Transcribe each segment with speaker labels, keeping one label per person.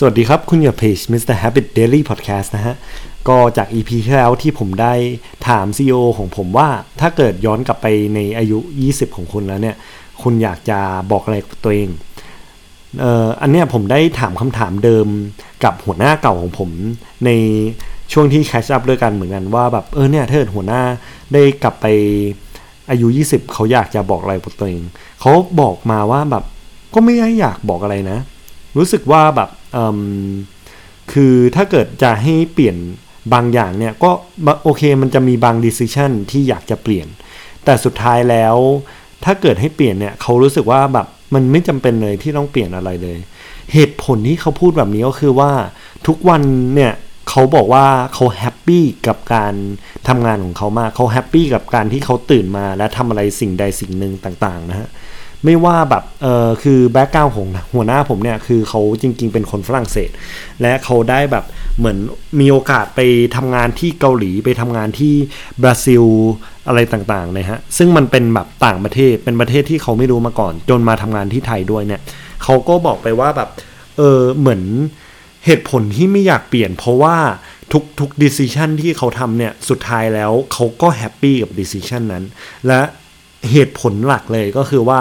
Speaker 1: สวัสดีครับ คุณอยู่เพจ Mr. Habit Daily Podcast นะฮะ ก็จาก EP ที่แล้วที่ผมได้ถาม CEO ของผมว่า ถ้าเกิดย้อนกลับไปในอายุ 20 ของคุณแล้วเนี่ย คุณอยากจะบอกอะไรกับตัวเองเอ่ออันเนี้ยผมได้ถามคำถามเดิมกับหัวหน้าเก่าของผม ในช่วงที่แคชอัพด้วยกันเหมือนกันว่าแบบ เออเนี่ยถ้าเกิดหัวหน้าได้กลับไปอายุ 20 เขาอยากจะบอกอะไรกับตัวเอง เขาบอกมาว่าแบบก็ไม่ได้อยากบอกอะไรนะ รู้สึกว่าแบบคือถ้าเกิดจะให้เปลี่ยนบางอย่างเนี่ยก็โอเคมันจะมีบาง decision ที่อยากจะเปลี่ยน แต่สุดท้ายแล้ว ถ้าเกิดให้เปลี่ยนเนี่ยเขารู้สึกว่าแบบมันไม่จำเป็นเลยที่ต้องเปลี่ยนอะไรเลย เหตุผลที่เขาพูดแบบนี้ก็คือว่าทุกวันเนี่ยเขาบอกว่าเขา happy กับการทำงานของเขามากเขา happy กับการที่เขาตื่นมาและทำอะไรสิ่งใดสิ่งหนึ่งต่างๆนะฮะ ไม่ว่าแบบเออคือ background ของหัวหน้าผมเนี่ยคือเขาจริง ๆ เป็นคนฝรั่งเศส และเขาได้แบบเหมือนมีโอกาสไปทำงานที่เกาหลีไปทำงานที่บราซิลอะไรต่างๆนะฮะซึ่งมันเป็นแบบต่างประเทศเป็นประเทศที่เขาไม่รู้มาก่อน จนมาทำงานที่ไทยด้วยเนี่ยเขาก็บอกไปว่าแบบเออเหมือนเหตุผลที่ไม่อยากเปลี่ยน เพราะว่าทุกทุก decision ที่เขาทำเนี่ยสุดท้ายแล้วเขาก็ happy กับ decision นั้น และเหตุผลหลักเลยก็คือว่า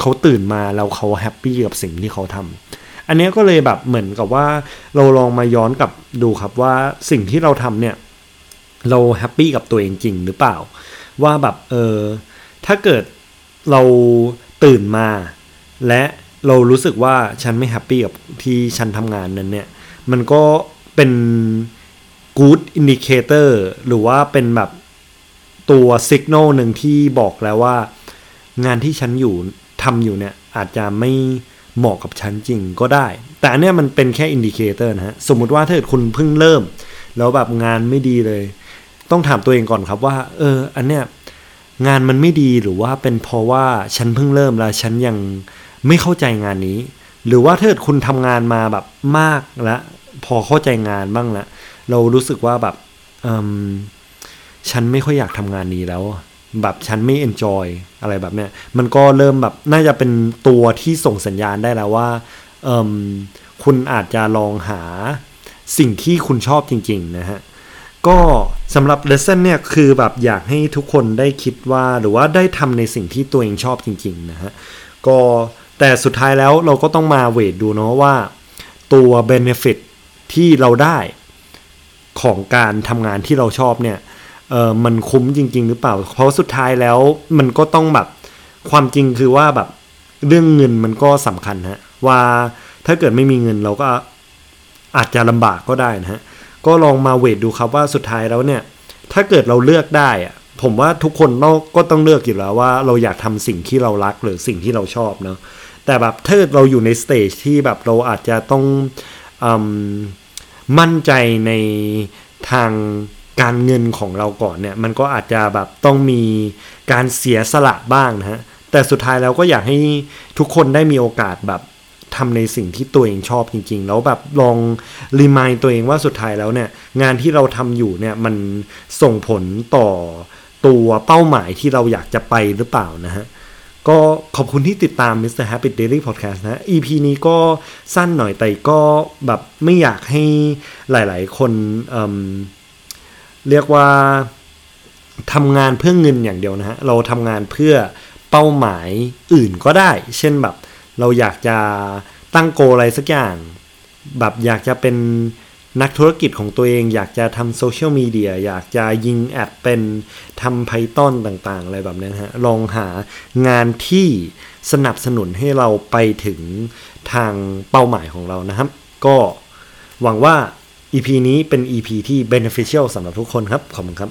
Speaker 1: เขาตื่นมาแล้วเขา happy กับสิ่งที่เขาทำอันนี้ก็เลยแบบเหมือนกับว่าเราลองมาย้อนกลับดูครับว่าสิ่งที่เราทำเนี่ย เรา happy กับตัวเองจริงหรือเปล่า ว่าแบบเออถ้าเกิดเราตื่นมา และเรารู้สึกว่าฉันไม่ happy กับที่ฉันทำงานนั้นเนี่ย มันก็เป็น good indicator หรือว่าเป็นแบบตัว signal หนึ่งที่บอกแล้วว่า งานที่ฉันอยู่ ทำอยู่เนี่ยอาจจะไม่เหมาะกับฉันจริงก็ได้ แต่อันเนี้ยมันเป็นแค่ indicator นะฮะ สมมุติว่าถ้าเกิดคุณเพิ่งเริ่ม แล้วแบบงานไม่ดีเลย ต้องถามตัวเองก่อนครับว่า เออ อันเนี้ยงานมันไม่ดีหรือว่าเป็นเพราะว่าฉันเพิ่งเริ่มแล้วฉันยังไม่เข้าใจงานนี้ หรือว่าถ้าเกิดคุณทำงานมาแบบมากแล้วพอเข้าใจงานบ้างแล้วเรารู้สึกว่าแบบฉันไม่ค่อยอยากทำงานนี้แล้ว แบบฉันไม่ enjoy อะไรแบบเนี้ยมันก็เริ่มแบบน่าจะเป็นตัวที่ส่งสัญญาณได้แล้วว่าคุณอาจจะลองหาสิ่งที่คุณชอบจริง ๆ นะฮะ ก็สำหรับ lesson เนี่ยคือแบบอยากให้ทุกคนได้คิดว่าหรือว่าได้ทำในสิ่งที่ตัวเองชอบจริง ๆ นะฮะ ก็แต่สุดท้ายแล้วเราก็ต้องมาเวทดูเนาะว่าตัวเบนฟิตที่เราได้ของการทำงานที่เราชอบเนี่ย เออมันคุ้มจริง ๆ หรือเปล่า เพราะสุดท้ายแล้วมันก็ต้องแบบความจริงคือว่าแบบเรื่องเงินมันก็สำคัญฮะว่าถ้าเกิดไม่มีเงินเราก็อาจจะลำบากก็ได้นะฮะก็ลองมาเวทดูครับว่าสุดท้ายแล้วเนี่ยถ้าเกิดเราเลือกได้อะผมว่าทุกคนก็ต้องเลือกอยู่แล้วว่าเราอยากทำสิ่งที่เรารักหรือสิ่งที่เราชอบเนาะแต่แบบถ้าเราอยู่ใน stage ที่แบบเราอาจจะต้องเออมั่นใจในทาง การเงินของเราก่อนเนี่ยมันก็อาจจะแบบต้องมีการเสียสละบ้างนะฮะแต่สุดท้ายแล้วก็อยากให้ทุกคนได้มีโอกาสแบบทำในสิ่งที่ตัวเองชอบจริง ๆ แล้วแบบลอง remind ตัวเองว่าสุดท้ายแล้วเนี่ยงานที่เราทำอยู่เนี่ยมันส่งผลต่อตัวเป้าหมายที่เราอยากจะไปหรือเปล่านะฮะก็ขอบคุณที่ติดตาม Mr. Happy Daily Podcast นะ EP นี้ก็สั้นหน่อยแต่ก็แบบไม่อยากให้หลาย ๆ คน เรียกว่าทำงานเพื่อเงินอย่างเดียวนะฮะเราทำงานเพื่อเป้าหมายอื่นก็ได้ เช่นแบบเราอยากจะตั้งโกอะไรสักอย่าง แบบอยากจะเป็นนักธุรกิจของตัวเอง อยากจะทำโซเชียลมีเดียอยากจะยิงแอดเป็นทำไพทอนต่างๆ อะไรแบบนี้ฮะลองหางานที่สนับสนุนให้เราไปถึงทางเป้าหมายของเรานะครับ ก็หวังว่า EP นี้เป็น EP ที่ beneficial สำหรับทุกคนครับ ขอบคุณครับ